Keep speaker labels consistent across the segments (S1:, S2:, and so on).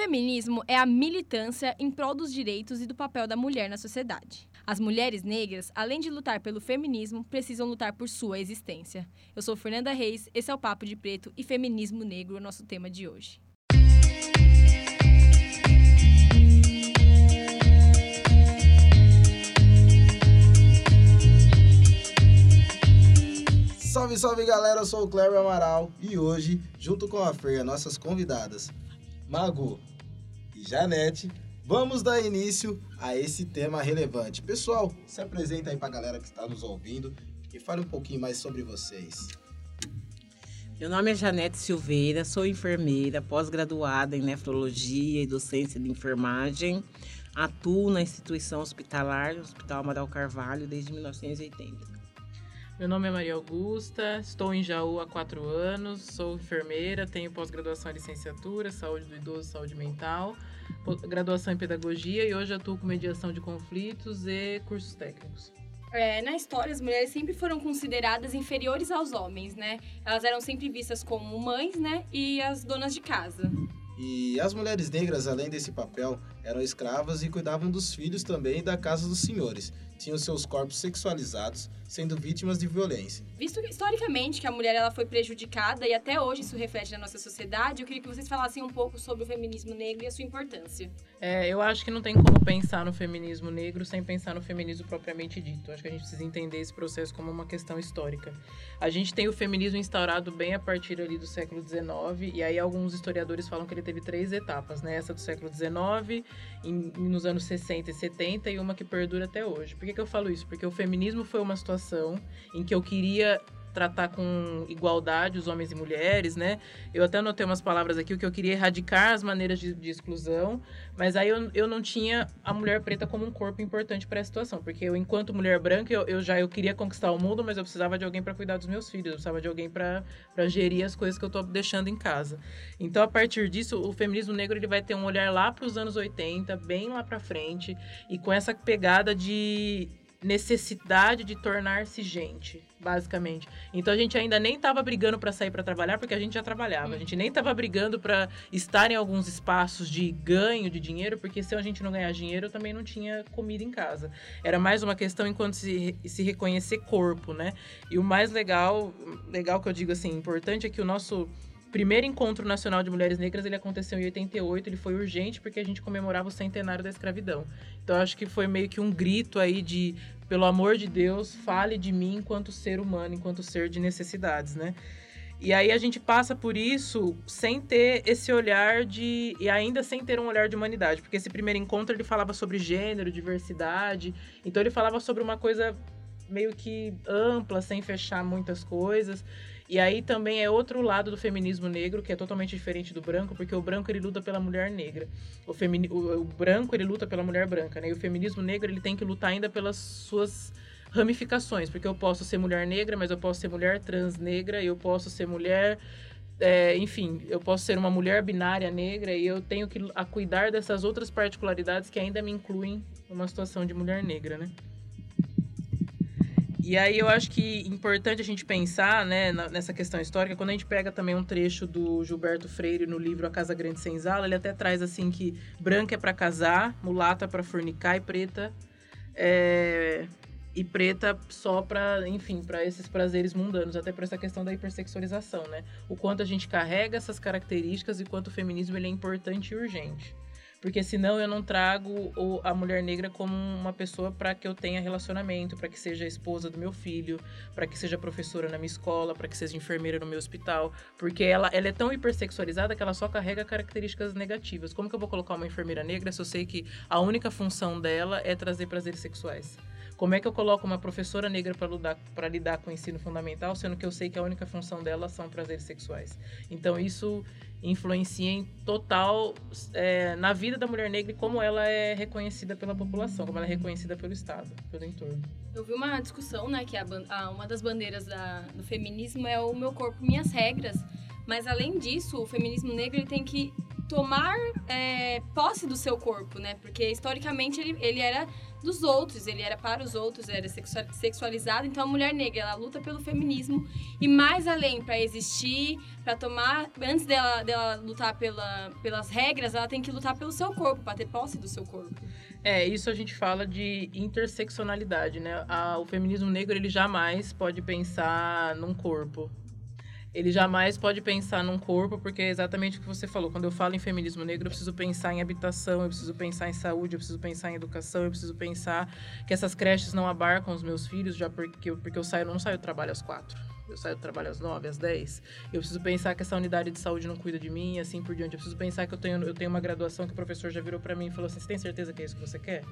S1: feminismo é a militância em prol dos direitos e do papel da mulher na sociedade. As mulheres negras, além de lutar pelo feminismo, precisam lutar por sua existência. Eu sou Fernanda Reis, esse é o Papo de Preto e Feminismo Negro, o nosso tema de hoje.
S2: Salve, salve galera, eu sou o Cléber Amaral e hoje, junto com a Freia, nossas convidadas, Magu e Janete, vamos dar início a esse tema relevante. Pessoal, se apresenta aí pra galera que está nos ouvindo e fale um pouquinho mais sobre vocês.
S3: Meu nome é Janete Silveira, sou enfermeira, pós-graduada em nefrologia e docência de enfermagem. Atuo na instituição hospitalar, Hospital Amaral Carvalho, desde 1980.
S4: Meu nome é Maria Augusta, estou em Jaú há quatro anos, sou enfermeira, tenho pós-graduação em licenciatura, saúde do idoso, saúde mental, graduação em pedagogia e hoje atuo com mediação de conflitos e cursos técnicos.
S1: É, na história, as mulheres sempre foram consideradas inferiores aos homens, né? Elas eram sempre vistas como mães, né? E as donas de casa.
S2: E as mulheres negras, além desse papel, eram escravas e cuidavam dos filhos também da casa dos senhores tinham seus corpos sexualizados, sendo vítimas de violência.
S1: Visto historicamente que a mulher ela foi prejudicada e até hoje isso reflete na nossa sociedade, eu queria que vocês falassem um pouco sobre o feminismo negro e a sua importância.
S4: É, eu acho que não tem como pensar no feminismo negro sem pensar no feminismo propriamente dito. Acho que a gente precisa entender esse processo como uma questão histórica. A gente tem o feminismo instaurado bem a partir ali do século XIX, e aí alguns historiadores falam que ele teve três etapas, né? Essa do século XIX, em, nos anos 60 e 70, e uma que perdura até hoje. Por que, que eu falo isso? Porque o feminismo foi uma situação em que eu queria tratar com igualdade os homens e mulheres, né? Eu até anotei umas palavras aqui, o que eu queria erradicar as maneiras de, de exclusão, mas aí eu, eu não tinha a mulher preta como um corpo importante para a situação, porque eu, enquanto mulher branca, eu, eu já eu queria conquistar o mundo, mas eu precisava de alguém para cuidar dos meus filhos, eu precisava de alguém para gerir as coisas que eu tô deixando em casa. Então, a partir disso, o feminismo negro ele vai ter um olhar lá para os anos 80, bem lá para frente, e com essa pegada de necessidade de tornar-se gente, basicamente. Então a gente ainda nem estava brigando para sair para trabalhar porque a gente já trabalhava. A gente nem estava brigando para estar em alguns espaços de ganho de dinheiro, porque se a gente não ganhar dinheiro, eu também não tinha comida em casa. Era mais uma questão enquanto se, se reconhecer corpo, né? E o mais legal, legal que eu digo assim, importante é que o nosso primeiro encontro nacional de mulheres negras ele aconteceu em 88, ele foi urgente porque a gente comemorava o centenário da escravidão. Então acho que foi meio que um grito aí de pelo amor de Deus, fale de mim enquanto ser humano, enquanto ser de necessidades, né? E aí a gente passa por isso sem ter esse olhar de e ainda sem ter um olhar de humanidade, porque esse primeiro encontro ele falava sobre gênero, diversidade, então ele falava sobre uma coisa meio que ampla, sem fechar muitas coisas. E aí também é outro lado do feminismo negro, que é totalmente diferente do branco, porque o branco ele luta pela mulher negra. O, femini o, branco ele luta pela mulher branca, né? E o feminismo negro ele tem que lutar ainda pelas suas ramificações, porque eu posso ser mulher negra, mas eu posso ser mulher trans negra, eu posso ser mulher é, enfim, eu posso ser uma mulher binária negra e eu tenho que cuidar dessas outras particularidades que ainda me incluem numa situação de mulher negra, né? E aí eu acho que é importante a gente pensar né, nessa questão histórica, quando a gente pega também um trecho do Gilberto Freire no livro A Casa Grande Senzala, ele até traz assim que branca é para casar, mulata para fornicar e preta é, e preta só para, enfim, para esses prazeres mundanos, até por essa questão da hipersexualização, né? O quanto a gente carrega essas características e quanto o feminismo ele é importante e urgente porque senão eu não trago a mulher negra como uma pessoa para que eu tenha relacionamento, para que seja esposa do meu filho, para que seja professora na minha escola, para que seja enfermeira no meu hospital, porque ela, ela é tão hipersexualizada que ela só carrega características negativas. Como que eu vou colocar uma enfermeira negra se eu sei que a única função dela é trazer prazeres sexuais? Como é que eu coloco uma professora negra para lidar, lidar com o ensino fundamental, sendo que eu sei que a única função dela são prazeres sexuais? Então, isso influencia em total é, na vida da mulher negra e como ela é reconhecida pela população, como ela é reconhecida pelo Estado, pelo entorno.
S1: Eu vi uma discussão, né, que a, a, uma das bandeiras da, do feminismo é o meu corpo, minhas regras, mas além disso, o feminismo negro ele tem que tomar é, posse do seu corpo, né? Porque historicamente ele, ele era dos outros, ele era para os outros, era sexualizado. Então a mulher negra, ela luta pelo feminismo e mais além para existir, para tomar, antes dela, dela lutar pela, pelas regras, ela tem que lutar pelo seu corpo, para ter posse do seu corpo.
S4: É, isso a gente fala de interseccionalidade, né? A, o feminismo negro, ele jamais pode pensar num corpo ele jamais pode pensar num corpo, porque é exatamente o que você falou. Quando eu falo em feminismo negro, eu preciso pensar em habitação, eu preciso pensar em saúde, eu preciso pensar em educação, eu preciso pensar que essas creches não abarcam os meus filhos, já porque, porque eu saio, não saio do trabalho às quatro. Eu saio do trabalho às nove, às dez. Eu preciso pensar que essa unidade de saúde não cuida de mim assim por diante. Eu preciso pensar que eu tenho, eu tenho uma graduação que o professor já virou para mim e falou assim: você tem certeza que é isso que você quer?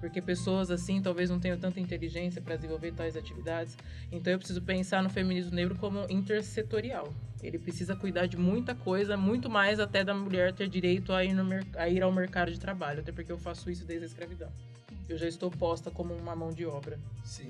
S4: Porque pessoas assim talvez não tenham tanta inteligência para desenvolver tais atividades. Então eu preciso pensar no feminismo negro como intersetorial. Ele precisa cuidar de muita coisa, muito mais até da mulher ter direito a ir, no, a ir ao mercado de trabalho, até porque eu faço isso desde a escravidão. Eu já estou posta como uma mão de obra.
S2: Sim.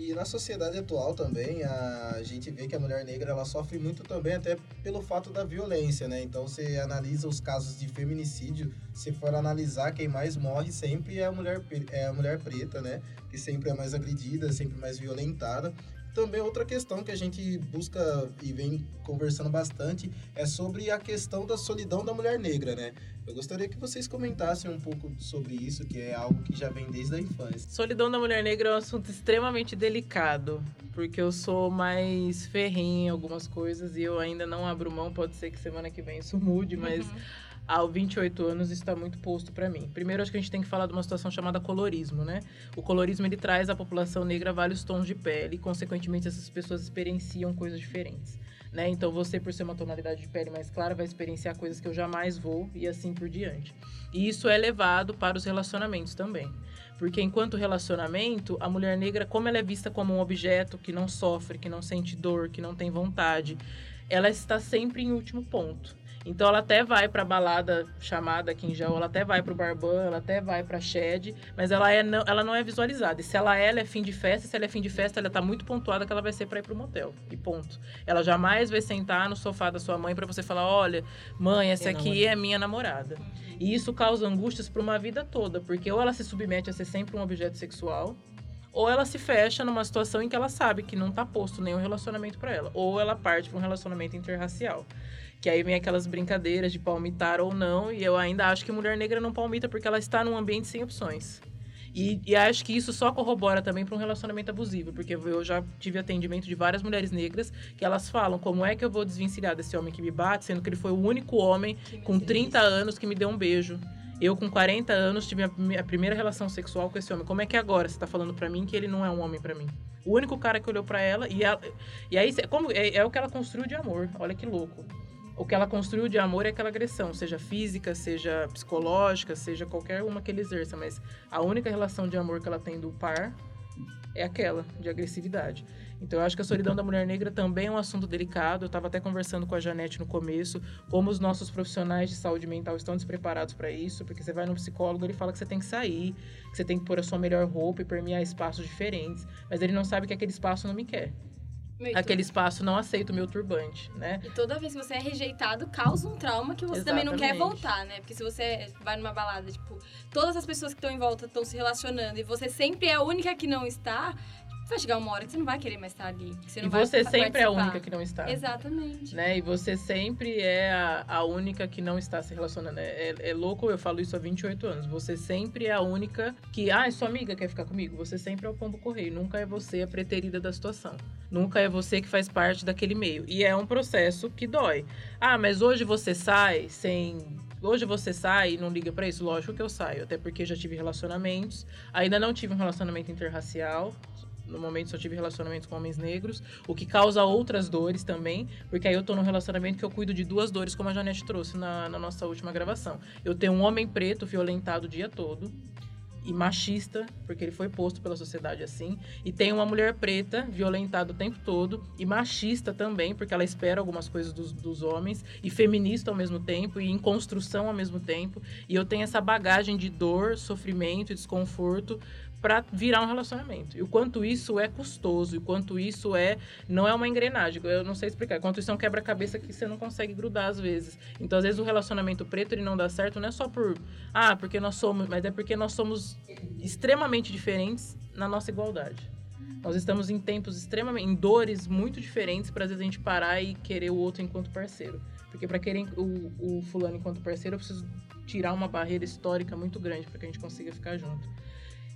S2: E na sociedade atual também, a gente vê que a mulher negra ela sofre muito também até pelo fato da violência, né? Então você analisa os casos de feminicídio, se for analisar quem mais morre sempre é a mulher é a mulher preta, né? Que sempre é mais agredida, sempre mais violentada também outra questão que a gente busca e vem conversando bastante é sobre a questão da solidão da mulher negra, né? Eu gostaria que vocês comentassem um pouco sobre isso, que é algo que já vem desde a infância.
S4: Solidão da mulher negra é um assunto extremamente delicado, porque eu sou mais ferrinha em algumas coisas e eu ainda não abro mão, pode ser que semana que vem isso mude, mas uhum aos 28 anos está muito posto para mim. Primeiro, acho que a gente tem que falar de uma situação chamada colorismo, né? O colorismo ele traz à população negra vários tons de pele e, consequentemente, essas pessoas experienciam coisas diferentes. Né? Então, você, por ser uma tonalidade de pele mais clara, vai experienciar coisas que eu jamais vou e assim por diante. E isso é levado para os relacionamentos também. Porque enquanto relacionamento, a mulher negra, como ela é vista como um objeto que não sofre, que não sente dor, que não tem vontade, ela está sempre em último ponto. Então ela até vai pra balada chamada Kinjal, ela até vai pro Barban, ela até vai pra Shed, mas ela, é não, ela não é visualizada. E se ela, ela é fim de festa, se ela é fim de festa, ela tá muito pontuada que ela vai ser pra ir pro motel. E ponto. Ela jamais vai sentar no sofá da sua mãe para você falar: olha, mãe, essa aqui é minha namorada. E isso causa angústias para uma vida toda, porque ou ela se submete a ser sempre um objeto sexual, ou ela se fecha numa situação em que ela sabe que não tá posto nenhum relacionamento para ela, ou ela parte para um relacionamento interracial. Que aí vem aquelas brincadeiras de palmitar ou não, e eu ainda acho que mulher negra não palmita porque ela está num ambiente sem opções. E, e acho que isso só corrobora também para um relacionamento abusivo, porque eu já tive atendimento de várias mulheres negras que elas falam como é que eu vou desvencilhar desse homem que me bate, sendo que ele foi o único homem com 30 anos que me deu um beijo. Eu, com 40 anos, tive a, primeira relação sexual com esse homem. Como é que agora você está falando para mim que ele não é um homem para mim? O único cara que olhou para ela e, ela, e aí como é, é o que ela construiu de amor. Olha que louco o que ela construiu de amor é aquela agressão, seja física, seja psicológica, seja qualquer uma que ele exerça, mas a única relação de amor que ela tem do par é aquela, de agressividade. Então eu acho que a solidão da mulher negra também é um assunto delicado. Eu estava até conversando com a Janete no começo, como os nossos profissionais de saúde mental estão despreparados para isso, porque você vai no psicólogo, ele fala que você tem que sair, que você tem que pôr a sua melhor roupa e permear espaços diferentes, mas ele não sabe que aquele espaço não me quer. Muito. Aquele espaço não aceita o meu turbante, né?
S1: E toda vez que você é rejeitado, causa um trauma que você Exatamente. também não quer voltar, né? Porque se você vai numa balada, tipo, todas as pessoas que estão em volta estão se relacionando e você sempre é a única que não está, vai chegar uma hora que você não vai querer mais estar ali. Você
S4: e você sempre é a única que não está.
S1: Exatamente.
S4: Né? E você sempre é a, a única que não está se relacionando. É, é, é, louco, eu falo isso há 28 anos. Você sempre é a única que, ah, sua amiga quer ficar comigo. Você sempre é o pombo correio. Nunca é você a preterida da situação. Nunca é você que faz parte daquele meio. E é um processo que dói. Ah, mas hoje você sai sem Hoje você sai e não liga para isso? Lógico que eu saio, até porque já tive relacionamentos. Ainda não tive um relacionamento interracial, no momento só tive relacionamentos com homens negros, o que causa outras dores também, porque aí eu tô num relacionamento que eu cuido de duas dores, como a Janete trouxe na, na nossa última gravação. Eu tenho um homem preto violentado o dia todo, e machista, porque ele foi posto pela sociedade assim, e tem uma mulher preta violentada o tempo todo e machista também, porque ela espera algumas coisas dos, dos homens, e feminista ao mesmo tempo, e em construção ao mesmo tempo, e eu tenho essa bagagem de dor, sofrimento e desconforto para virar um relacionamento. E o quanto isso é custoso, e o quanto isso é não é uma engrenagem, eu não sei explicar. Quanto isso é um quebra-cabeça que você não consegue grudar às vezes. Então, às vezes o relacionamento preto ele não dá certo não é só por ah, porque nós somos, mas é porque nós somos extremamente diferentes na nossa igualdade. Nós estamos em tempos extremamente em dores muito diferentes para às vezes a gente parar e querer o outro enquanto parceiro. Porque para querer o, o fulano enquanto parceiro, eu preciso tirar uma barreira histórica muito grande para que a gente consiga ficar junto.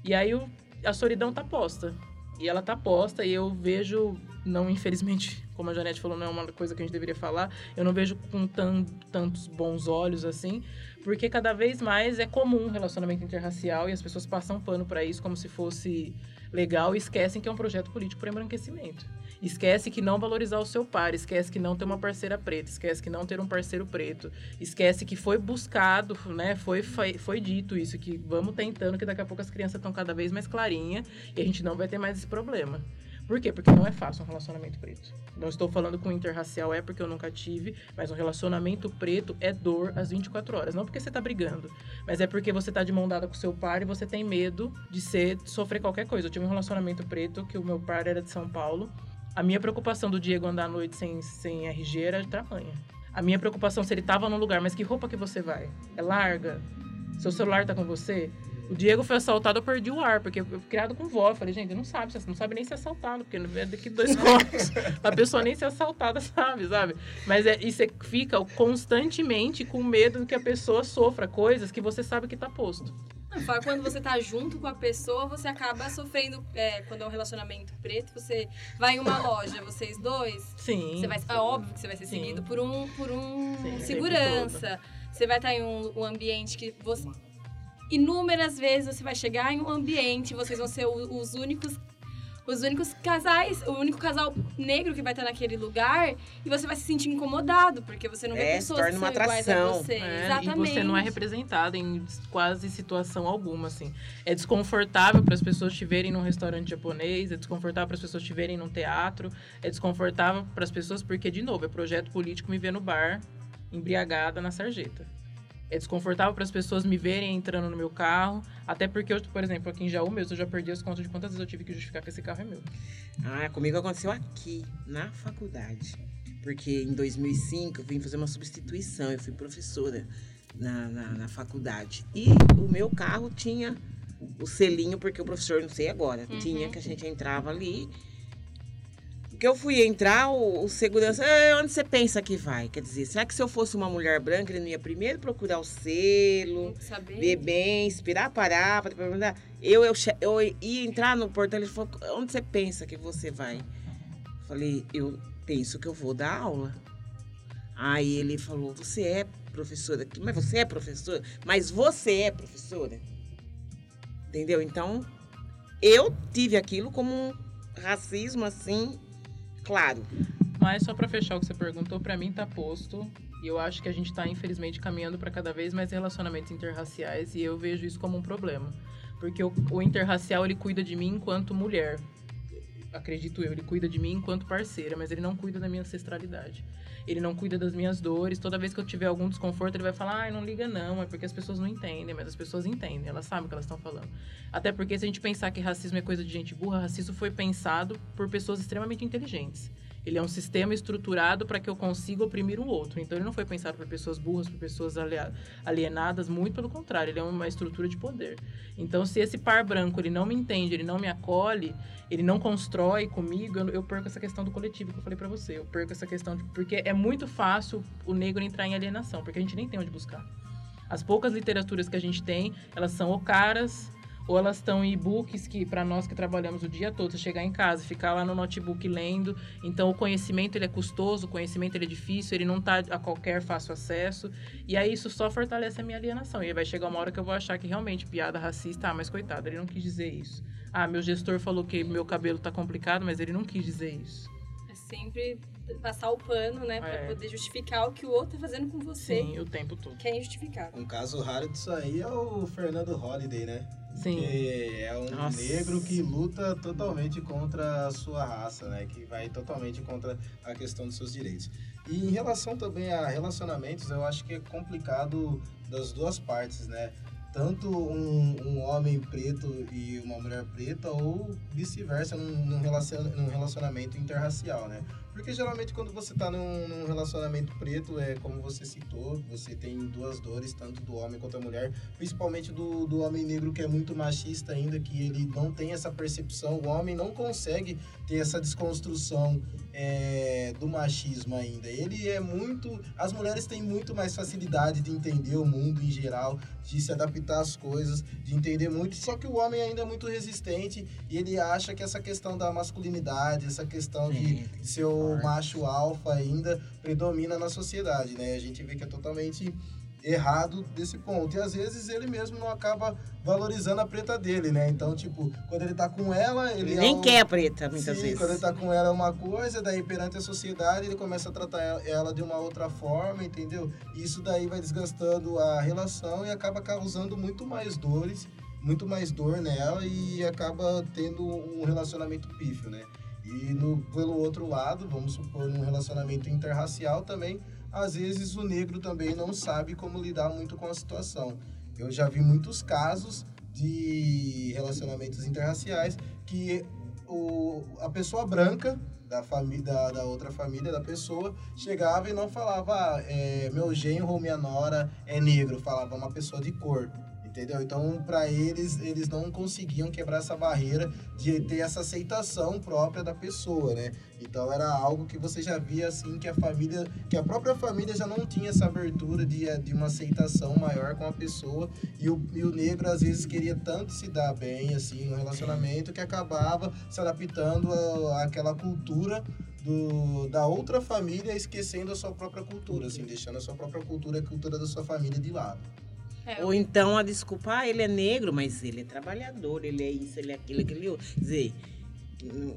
S4: E aí o, a solidão tá posta. E ela tá posta e eu vejo, não infelizmente, como a Janete falou, não é uma coisa que a gente deveria falar, eu não vejo com tan, tantos bons olhos assim, porque cada vez mais é comum relacionamento interracial e as pessoas passam pano para isso como se fosse legal e esquecem que é um projeto político para embranquecimento. Esquece que não valorizar o seu par, esquece que não ter uma parceira preta, esquece que não ter um parceiro preto, esquece que foi buscado, né? Foi, foi, foi dito isso, que vamos tentando, que daqui a pouco as crianças estão cada vez mais clarinhas e a gente não vai ter mais esse problema. Por quê? Porque não é fácil um relacionamento preto. Não estou falando com interracial, é porque eu nunca tive, mas um relacionamento preto é dor às 24 horas. Não porque você está brigando, mas é porque você está de mão dada com seu par e você tem medo de ser, de sofrer qualquer coisa. Eu tive um relacionamento preto que o meu par era de São Paulo a minha preocupação do Diego andar à noite sem, sem RG era de tamanha. A minha preocupação se ele tava no lugar, mas que roupa que você vai? É larga? Seu celular tá com você? O Diego foi assaltado, eu perdi o ar, porque eu fui criado com vó. Eu falei, gente, não sabe, não sabe nem ser assaltado, porque é daqui dois corpos. a pessoa nem ser assaltada sabe, sabe? Mas é, e você fica constantemente com medo que a pessoa sofra coisas que você sabe que tá posto.
S1: Não, quando você tá junto com a pessoa, você acaba sofrendo. É, quando é um relacionamento preto, você vai em uma loja, vocês dois.
S4: Sim.
S1: Você vai, é óbvio que você vai ser seguido Sim. por um, por um Sim, segurança. Você vai estar em um, um ambiente que você inúmeras vezes você vai chegar em um ambiente, vocês vão ser os únicos os únicos casais, o único casal negro que vai estar naquele lugar e você vai se sentir incomodado, porque você não vê é, pessoas que são iguais a você. É, Exatamente.
S4: E você não é representado em quase situação alguma, assim. É desconfortável para as pessoas te verem num restaurante japonês, é desconfortável para as pessoas te verem num teatro, é desconfortável para as pessoas porque, de novo, é projeto político me ver no bar, embriagada na sarjeta é desconfortável para as pessoas me verem entrando no meu carro. Até porque, eu, por exemplo, aqui em Jaú mesmo, eu já perdi as contas de quantas vezes eu tive que justificar que esse carro é meu.
S3: Ah, comigo aconteceu aqui, na faculdade. Porque em 2005 eu vim fazer uma substituição, eu fui professora na, na, na faculdade. E o meu carro tinha o selinho, porque o professor, não sei agora, uhum. tinha que a gente entrava ali que eu fui entrar, o, o segurança, onde você pensa que vai? Quer dizer, será que se eu fosse uma mulher branca, ele não ia primeiro procurar o selo, ver bem, esperar parar, para perguntar? Eu, eu, eu ia entrar no portão, ele falou, onde você pensa que você vai? Falei, eu penso que eu vou dar aula. Aí ele falou, você é professora? Mas você é professora? Mas você é professora? Entendeu? Então, eu tive aquilo como um racismo assim claro.
S4: Mas só para fechar o que você perguntou, para mim tá posto. E eu acho que a gente está, infelizmente, caminhando para cada vez mais relacionamentos interraciais e eu vejo isso como um problema. Porque o, o interracial, ele cuida de mim enquanto mulher. Acredito eu, ele cuida de mim enquanto parceira, mas ele não cuida da minha ancestralidade. Ele não cuida das minhas dores. Toda vez que eu tiver algum desconforto, ele vai falar: ai, não liga não, é porque as pessoas não entendem, mas as pessoas entendem, elas sabem o que elas estão falando. Até porque se a gente pensar que racismo é coisa de gente burra, racismo foi pensado por pessoas extremamente inteligentes. Ele é um sistema estruturado para que eu consiga oprimir um outro. Então, ele não foi pensado por pessoas burras, por pessoas alienadas, muito pelo contrário, ele é uma estrutura de poder. Então, se esse par branco ele não me entende, ele não me acolhe, ele não constrói comigo, eu perco essa questão do coletivo que eu falei para você. Eu perco essa questão de, porque é muito fácil o negro entrar em alienação, porque a gente nem tem onde buscar. As poucas literaturas que a gente tem, elas são ou caras, ou elas estão em e-books que para nós que trabalhamos o dia todo, chegar em casa, ficar lá no notebook lendo, então o conhecimento ele é custoso, o conhecimento ele é difícil, ele não está a qualquer fácil acesso, e aí isso só fortalece a minha alienação. E vai chegar uma hora que eu vou achar que realmente piada racista, ah, mas coitado, ele não quis dizer isso. Ah, meu gestor falou que meu cabelo tá complicado, mas ele não quis dizer isso.
S1: É sempre passar o pano, né, para é. poder justificar o que o outro tá fazendo com você.
S4: Sim, o tempo todo.
S1: Que é injustificável.
S2: Um caso raro disso aí é o Fernando Holliday, né?
S4: Sim.
S2: Que é um Nossa. negro que luta totalmente contra a sua raça, né? Que vai totalmente contra a questão dos seus direitos. E em relação também a relacionamentos, eu acho que é complicado das duas partes, né? Tanto um, um homem preto e uma mulher preta, ou vice-versa num, num relacion- num relacionamento interracial, né? Porque geralmente quando você tá num, num relacionamento preto, é como você citou, você tem duas dores, tanto do homem quanto da mulher, principalmente do, do homem negro que é muito machista ainda, que ele não tem essa percepção, o homem não consegue ter essa desconstrução é, do machismo ainda. Ele é muito. As mulheres têm muito mais facilidade de entender o mundo em geral, de se adaptar às coisas, de entender muito. Só que o homem ainda é muito resistente e ele acha que essa questão da masculinidade, essa questão de, ser o macho alfa ainda predomina na sociedade, né? A gente vê que é totalmente errado desse ponto. E às vezes ele mesmo não acaba valorizando a preta dele, né? Então, tipo, quando ele tá com ela, ele é
S3: nem
S2: um-
S3: quer a preta, muitas
S2: Sim,
S3: vezes.
S2: quando ele tá com ela é uma coisa, daí perante a sociedade ele começa a tratar ela- ela de uma outra forma, entendeu? E Isso daí vai desgastando a relação e acaba causando muito mais dores, muito mais dor nela e acaba tendo um relacionamento pífio, né? E no, pelo outro lado, vamos supor, num relacionamento interracial também, às vezes o negro também não sabe como lidar muito com a situação. Eu já vi muitos casos de relacionamentos interraciais que o, a pessoa branca da, família, da, outra família da pessoa chegava e não falava ah, é, meu genro ou minha nora é negro, falava uma pessoa de cor. Entendeu? Então, para eles, eles não conseguiam quebrar essa barreira de ter essa aceitação própria da pessoa, né? Então, era algo que você já via assim que a família, que a própria família já não tinha essa abertura de, de uma aceitação maior com a pessoa e o, e o negro às vezes queria tanto se dar bem assim no relacionamento que acabava se adaptando à- àquela cultura do, da outra família, esquecendo a sua própria cultura, assim, deixando a sua própria cultura e a cultura da sua família de lado.
S1: É,
S3: Ou então a desculpa, ah, ele é negro, mas ele é trabalhador, ele é isso, ele é aquilo, aquele outro. Quer dizer,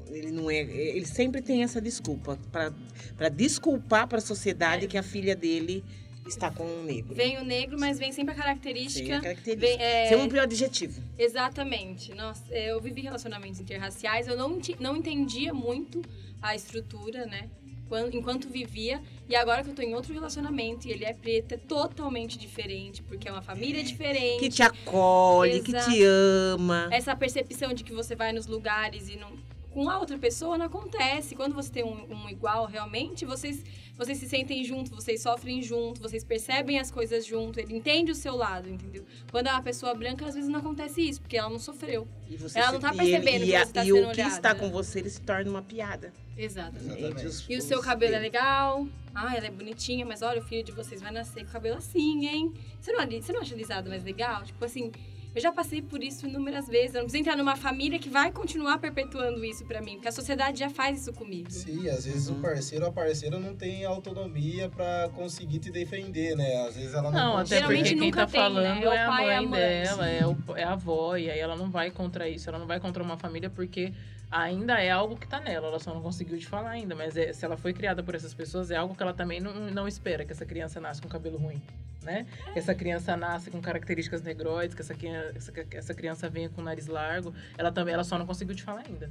S3: ele não é. Ele sempre tem essa desculpa para desculpar para a sociedade que a filha dele está com um negro.
S1: Vem o negro, mas vem sempre a característica.
S3: a característica.
S1: Vem, é,
S3: Sempre um adjetivo.
S1: Exatamente. Nossa, é, eu vivi relacionamentos interraciais, eu não, não entendia muito a estrutura, né? Quan- Enquanto vivia, e agora que eu tô em outro relacionamento e ele é preto, é totalmente diferente, porque é uma família diferente.
S3: Que te acolhe, que
S1: Exato.
S3: te ama.
S1: Essa percepção de que você vai nos lugares e não. Com a outra pessoa não acontece. Quando você tem um, um igual, realmente, vocês, vocês se sentem juntos, vocês sofrem junto, vocês percebem as coisas junto, ele entende o seu lado, entendeu? Quando é uma pessoa branca, às vezes não acontece isso, porque ela não sofreu.
S3: E você
S1: Ela não tá
S3: e ele-
S1: percebendo
S3: e,
S1: que você tá
S3: e
S1: sendo
S3: o que
S1: olhada.
S3: está com você, ele se torna uma piada.
S1: Exatamente.
S2: Exatamente.
S1: E o seu cabelo é legal. Ah, ela é bonitinha, mas olha, o filho de vocês vai nascer com o cabelo assim, hein? Você não, você não acha alisado mais legal? Tipo assim, eu já passei por isso inúmeras vezes. Eu não preciso entrar numa família que vai continuar perpetuando isso pra mim, porque a sociedade já faz isso comigo.
S2: Sim, às vezes
S3: Uhum.
S2: o parceiro ou a parceira não tem autonomia pra conseguir te defender, né? Às vezes ela não,
S4: Não, até porque quem
S1: nunca
S4: tá
S1: tem, né?
S4: falando
S1: É o
S4: é, a
S1: pai e a
S4: mãe
S1: mãe.
S4: dela, é, o, é a avó, e aí ela não vai contra isso, ela não vai contra uma família porque ainda é algo que tá nela, ela só não conseguiu te falar ainda, mas é- se ela foi criada por essas pessoas, é algo que ela também não, não espera, que essa criança nasça com cabelo ruim, né? Que essa criança nasce com características negroides, que essa, essa, essa criança venha com o nariz largo, ela também, ela só não conseguiu te falar ainda.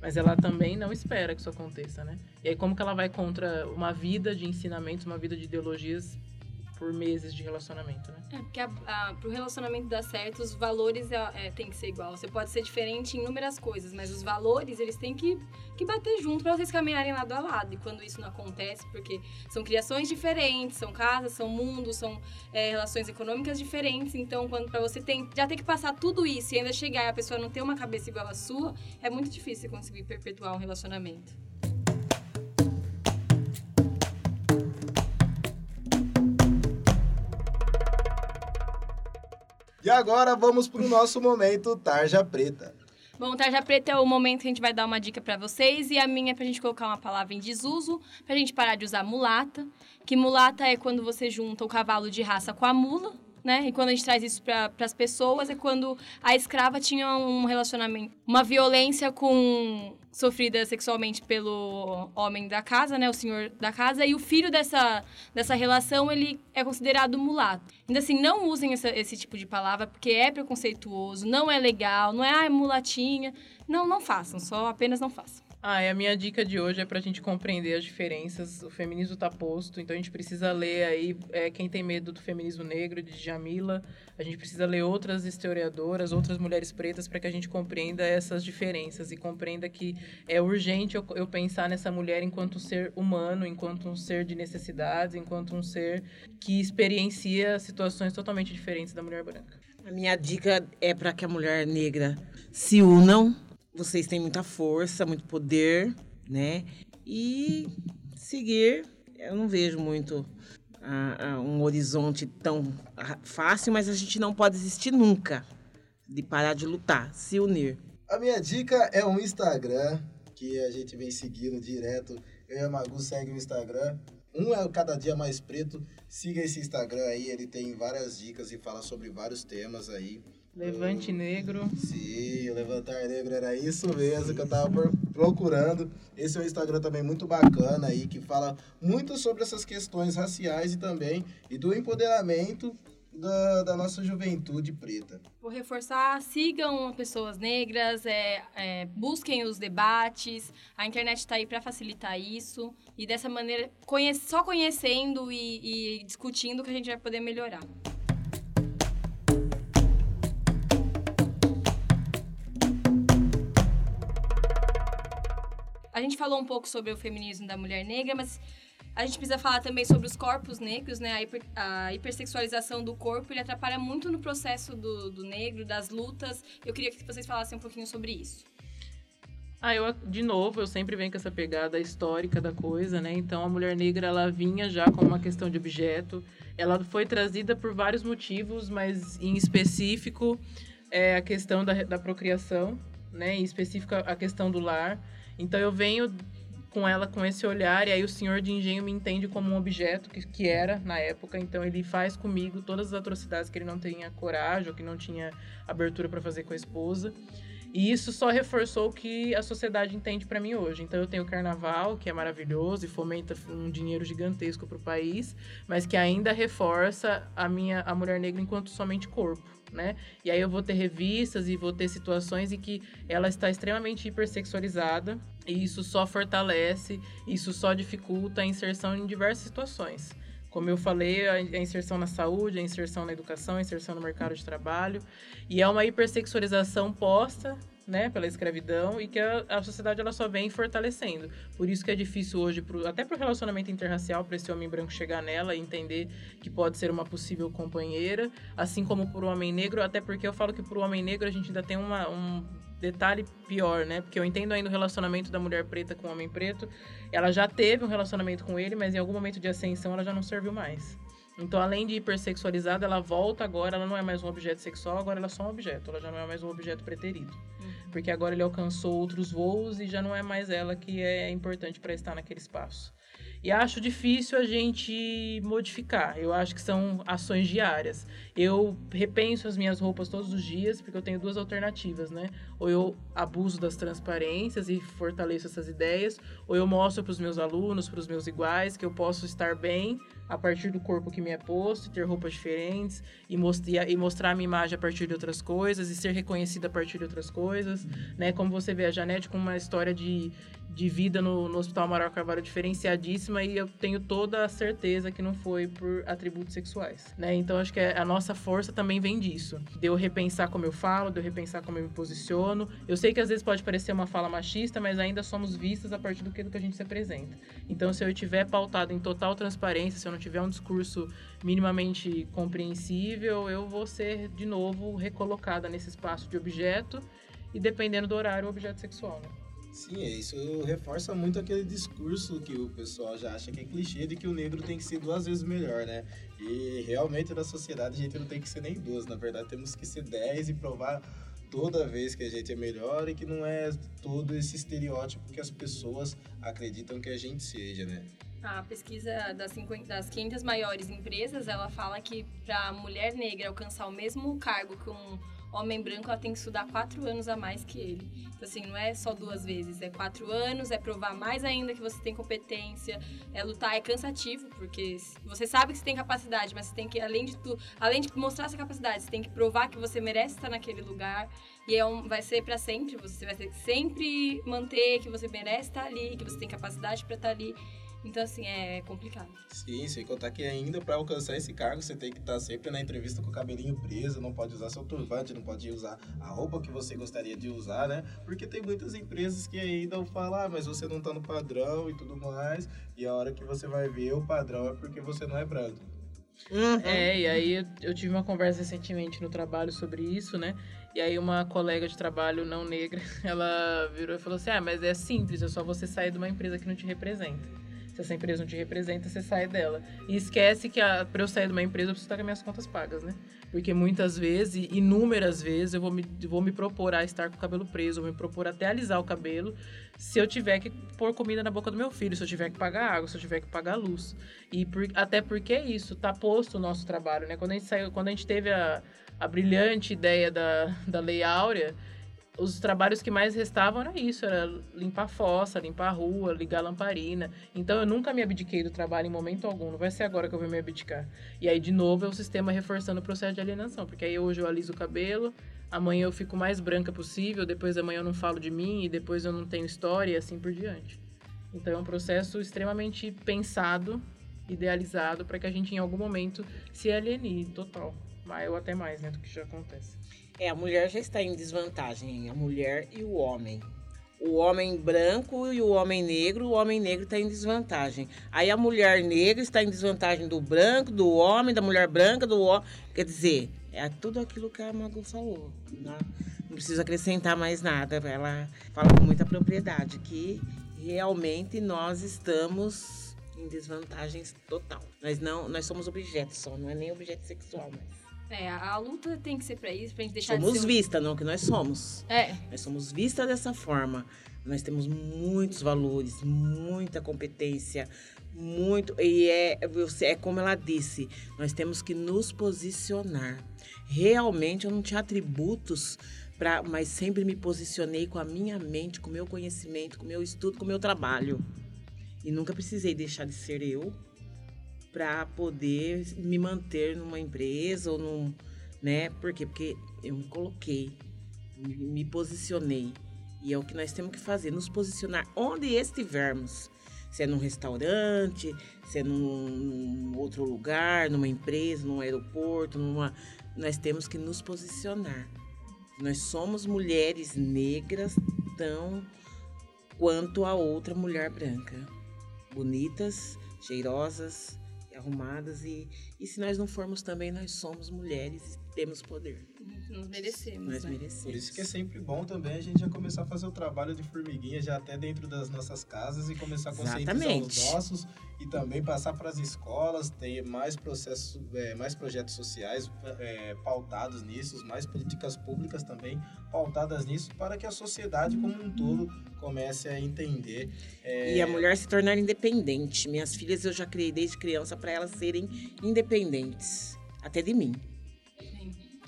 S4: Mas ela também não espera que isso aconteça, né? E aí como que ela vai contra uma vida de ensinamentos, uma vida de ideologias por meses de relacionamento, né?
S1: É, porque a, a, pro relacionamento dar certo, os valores é, é, tem que ser igual. Você pode ser diferente em inúmeras coisas, mas os valores, eles têm que, que bater junto pra vocês caminharem lado a lado. E quando isso não acontece, porque são criações diferentes, são casas, são mundos, são é, relações econômicas diferentes. Então, quando pra você tem, já ter que passar tudo isso e ainda chegar e a pessoa não ter uma cabeça igual à sua, é muito difícil você conseguir perpetuar um relacionamento.
S2: E agora vamos pro nosso momento Tarja Preta.
S1: Bom, Tarja Preta é o momento que a gente vai dar uma dica pra vocês e a minha é pra gente colocar uma palavra em desuso, pra gente parar de usar mulata, que mulata é quando você junta o cavalo de raça com a mula, né? E quando a gente traz isso para as pessoas é quando a escrava tinha um relacionamento, uma violência com sofrida sexualmente pelo homem da casa, né, o senhor da casa, e o filho dessa, dessa relação, ele é considerado mulato. Ainda assim, não usem essa, esse tipo de palavra, porque é preconceituoso, não é legal, não é, ah, é mulatinha. Não, não façam, só apenas não façam.
S4: Ah, e a minha dica de hoje é para a gente compreender as diferenças. O feminismo está posto, então a gente precisa ler aí é, Quem Tem Medo do Feminismo Negro, de Jamila. A gente precisa ler outras historiadoras, outras mulheres pretas, para que a gente compreenda essas diferenças e compreenda que é urgente eu, eu pensar nessa mulher enquanto ser humano, enquanto um ser de necessidades, enquanto um ser que experiencia situações totalmente diferentes da mulher branca.
S3: A minha dica é para que a mulher negra se unam vocês têm muita força, muito poder, né? E seguir, eu não vejo muito uh, uh, um horizonte tão fácil, mas a gente não pode desistir nunca de parar de lutar, se unir.
S2: A minha dica é um Instagram que a gente vem seguindo direto. Eu e a Magu segue o Instagram. Um é cada dia mais preto. Siga esse Instagram aí, ele tem várias dicas e fala sobre vários temas aí.
S4: Levante Negro.
S2: Sim, Levantar Negro era isso mesmo que eu tava procurando. Esse é um Instagram também muito bacana aí, que fala muito sobre essas questões raciais e também e do empoderamento da, da nossa juventude preta.
S1: Vou reforçar, sigam pessoas negras, é, é, busquem os debates, a internet está aí para facilitar isso. E dessa maneira, conhece, só conhecendo e, e discutindo que a gente vai poder melhorar. A gente falou um pouco sobre o feminismo da mulher negra, mas a gente precisa falar também sobre os corpos negros, né? A, hiper, a hipersexualização do corpo, ele atrapalha muito no processo do, do negro, das lutas. Eu queria que vocês falassem um pouquinho sobre isso.
S4: Ah, eu, de novo, eu sempre venho com essa pegada histórica da coisa, né? Então, a mulher negra, ela vinha já com uma questão de objeto. Ela foi trazida por vários motivos, mas em específico, é a questão da, da procriação, né? Em específico, a questão do lar. Então eu venho com ela com esse olhar, e aí o senhor de engenho me entende como um objeto que, que era na época, então ele faz comigo todas as atrocidades que ele não tinha coragem ou que não tinha abertura para fazer com a esposa. E isso só reforçou o que a sociedade entende para mim hoje. Então eu tenho o carnaval, que é maravilhoso e fomenta um dinheiro gigantesco para o país, mas que ainda reforça a minha a mulher negra enquanto somente corpo né? E aí eu vou ter revistas e vou ter situações em que ela está extremamente hipersexualizada e isso só fortalece, isso só dificulta a inserção em diversas situações. Como eu falei, a inserção na saúde, a inserção na educação, a inserção no mercado de trabalho. E é uma hipersexualização posta né, pela escravidão e que a, a sociedade ela só vem fortalecendo. Por isso que é difícil hoje, pro, até para o relacionamento interracial, para esse homem branco chegar nela e entender que pode ser uma possível companheira, assim como para o homem negro, até porque eu falo que para o homem negro a gente ainda tem uma, um detalhe pior, né? Porque eu entendo ainda o relacionamento da mulher preta com o homem preto. Ela já teve um relacionamento com ele, mas em algum momento de ascensão ela já não serviu mais. Então, além de hipersexualizada, ela volta agora, ela não é mais um objeto sexual, agora ela é só um objeto, ela já não é mais um objeto preterido. Uhum. Porque agora ele alcançou outros voos e já não é mais ela que é importante para estar naquele espaço. E acho difícil a gente modificar. Eu acho que são ações diárias. Eu repenso as minhas roupas todos os dias, porque eu tenho duas alternativas, né? Ou eu abuso das transparências e fortaleço essas ideias, ou eu mostro para os meus alunos, para os meus iguais, que eu posso estar bem a partir do corpo que me é posto, ter roupas diferentes e, mostrar, e mostrar a minha imagem a partir de outras coisas e ser reconhecida a partir de outras coisas, né? Como você vê a Janete com uma história de, de vida no, no Hospital Amaral Carvalho diferenciadíssima e eu tenho toda a certeza que não foi por atributos sexuais, né? Então acho que é, a nossa força também vem disso, de eu repensar como eu falo, de eu repensar como eu me posiciono. Eu sei que às vezes pode parecer uma fala machista, mas ainda somos vistas a partir do que, do que a gente se apresenta. Então se eu estiver pautado em total transparência, se eu não tiver um discurso minimamente compreensível, eu vou ser de novo recolocada nesse espaço de objeto e dependendo do horário, objeto sexual, né?
S2: Sim, isso reforça muito aquele discurso que o pessoal já acha que é clichê de que o negro tem que ser duas vezes melhor, né? E realmente na sociedade a gente não tem que ser nem duas, na verdade temos que ser dez e provar toda vez que a gente é melhor e que não é todo esse estereótipo que as pessoas acreditam que a gente seja, né?
S1: A pesquisa das, 50, das 500 maiores empresas, ela fala que para a mulher negra alcançar o mesmo cargo que um homem branco, ela tem que estudar quatro anos a mais que ele. Então, assim, não é só duas vezes, é quatro anos, é provar mais ainda que você tem competência, é lutar, é cansativo, porque você sabe que você tem capacidade, mas você tem que, além de tu, além de mostrar essa capacidade, você tem que provar que você merece estar naquele lugar. E é um, vai ser para sempre, você vai sempre manter que você merece estar ali, que você tem capacidade para estar ali. Então, assim, é complicado.
S2: Sim, sem contar que ainda para alcançar esse cargo, você tem que estar sempre na entrevista com o cabelinho preso, não pode usar seu turbante, não pode usar a roupa que você gostaria de usar, né? Porque tem muitas empresas que ainda falam, ah, mas você não tá no padrão e tudo mais, e a hora que você vai ver o padrão é porque você não é branco.
S4: Uhum. É, e aí eu tive uma conversa recentemente no trabalho sobre isso, né? E aí uma colega de trabalho não negra, ela virou e falou assim: "Ah, mas é simples, é só você sair de uma empresa que não te representa". Se essa empresa não te representa, você sai dela. E esquece que para eu sair de uma empresa, eu preciso estar com minhas contas pagas, né? Porque muitas vezes, inúmeras vezes, eu vou me, vou me propor a estar com o cabelo preso, vou me propor até alisar o cabelo, se eu tiver que pôr comida na boca do meu filho, se eu tiver que pagar água, se eu tiver que pagar luz. E por, até porque isso, tá posto o nosso trabalho, né? Quando a gente saiu, quando a gente teve a, a brilhante ideia da, da Lei Áurea, os trabalhos que mais restavam era isso, era limpar a fossa, limpar a rua, ligar a lamparina. Então eu nunca me abdiquei do trabalho em momento algum, não vai ser agora que eu vou me abdicar. E aí de novo é o sistema reforçando o processo de alienação, porque aí hoje eu aliso o cabelo, amanhã eu fico mais branca possível, depois amanhã eu não falo de mim e depois eu não tenho história e assim por diante. Então é um processo extremamente pensado, idealizado para que a gente em algum momento se aliene total, ou até mais, né, do que já acontece.
S3: É, a mulher já está em desvantagem, a mulher e o homem. O homem branco e o homem negro, o homem negro está em desvantagem. Aí a mulher negra está em desvantagem do branco, do homem, da mulher branca, do homem. Quer dizer, é tudo aquilo que a Magu falou. Né? Não precisa acrescentar mais nada. Ela fala com muita propriedade que realmente nós estamos em desvantagens total. Nós não, nós somos objetos só, não é nem objeto sexual, mas
S1: é, a luta tem que ser para isso, pra gente deixar
S3: somos
S1: de ser...
S3: vista, não que nós somos.
S1: É.
S3: Nós somos vista dessa forma. Nós temos muitos valores, muita competência, muito. E é, é como ela disse, nós temos que nos posicionar. Realmente eu não tinha atributos para, mas sempre me posicionei com a minha mente, com o meu conhecimento, com o meu estudo, com o meu trabalho. E nunca precisei deixar de ser eu para poder me manter numa empresa ou num, né? Por quê? Porque eu me coloquei, me, posicionei. E é o que nós temos que fazer, nos posicionar onde estivermos. Se é num restaurante, se é num, num outro lugar, numa empresa, num aeroporto, numa, nós temos que nos posicionar. Nós somos mulheres negras tão quanto a outra mulher branca. Bonitas, cheirosas, arrumadas e, e se nós não formos também, nós somos mulheres e temos poder.
S1: Nós merecemos.
S3: Nós
S1: né?
S3: merecemos.
S2: Por isso que é sempre bom também a gente já começar a fazer o trabalho de formiguinha já até dentro das nossas casas e começar a conscientizar
S3: Exatamente.
S2: os nossos e também passar para as escolas, ter mais processos, é, mais projetos sociais é, pautados nisso, mais políticas públicas também pautadas nisso, para que a sociedade como um todo comece a entender.
S3: É... E a mulher se tornar independente. Minhas filhas eu já criei desde criança para elas serem independentes, até de mim.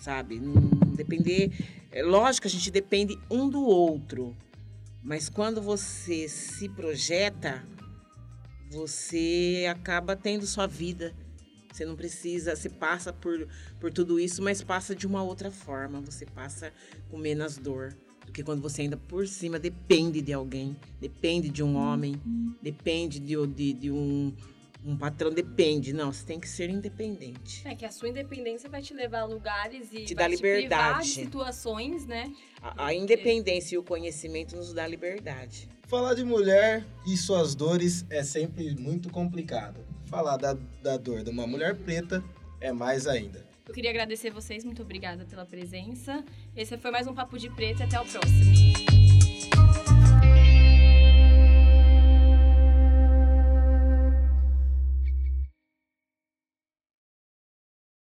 S3: Sabe? Não depender. É lógico que a gente depende um do outro. Mas quando você se projeta, você acaba tendo sua vida. Você não precisa, você passa por, por tudo isso, mas passa de uma outra forma. Você passa com menos dor do que quando você ainda por cima depende de alguém, depende de um homem, depende de, de, de um, um patrão depende. Não, você tem que ser independente.
S1: É que a sua independência vai te levar a lugares e
S3: te
S1: vai
S3: dá liberdade.
S1: Te de situações, né?
S3: A, a independência e o conhecimento nos dá liberdade.
S2: Falar de mulher e suas dores é sempre muito complicado. Falar da, da dor de uma mulher preta é mais ainda.
S1: Eu queria agradecer vocês, muito obrigada pela presença. Esse foi mais um Papo de Preto e até o próximo.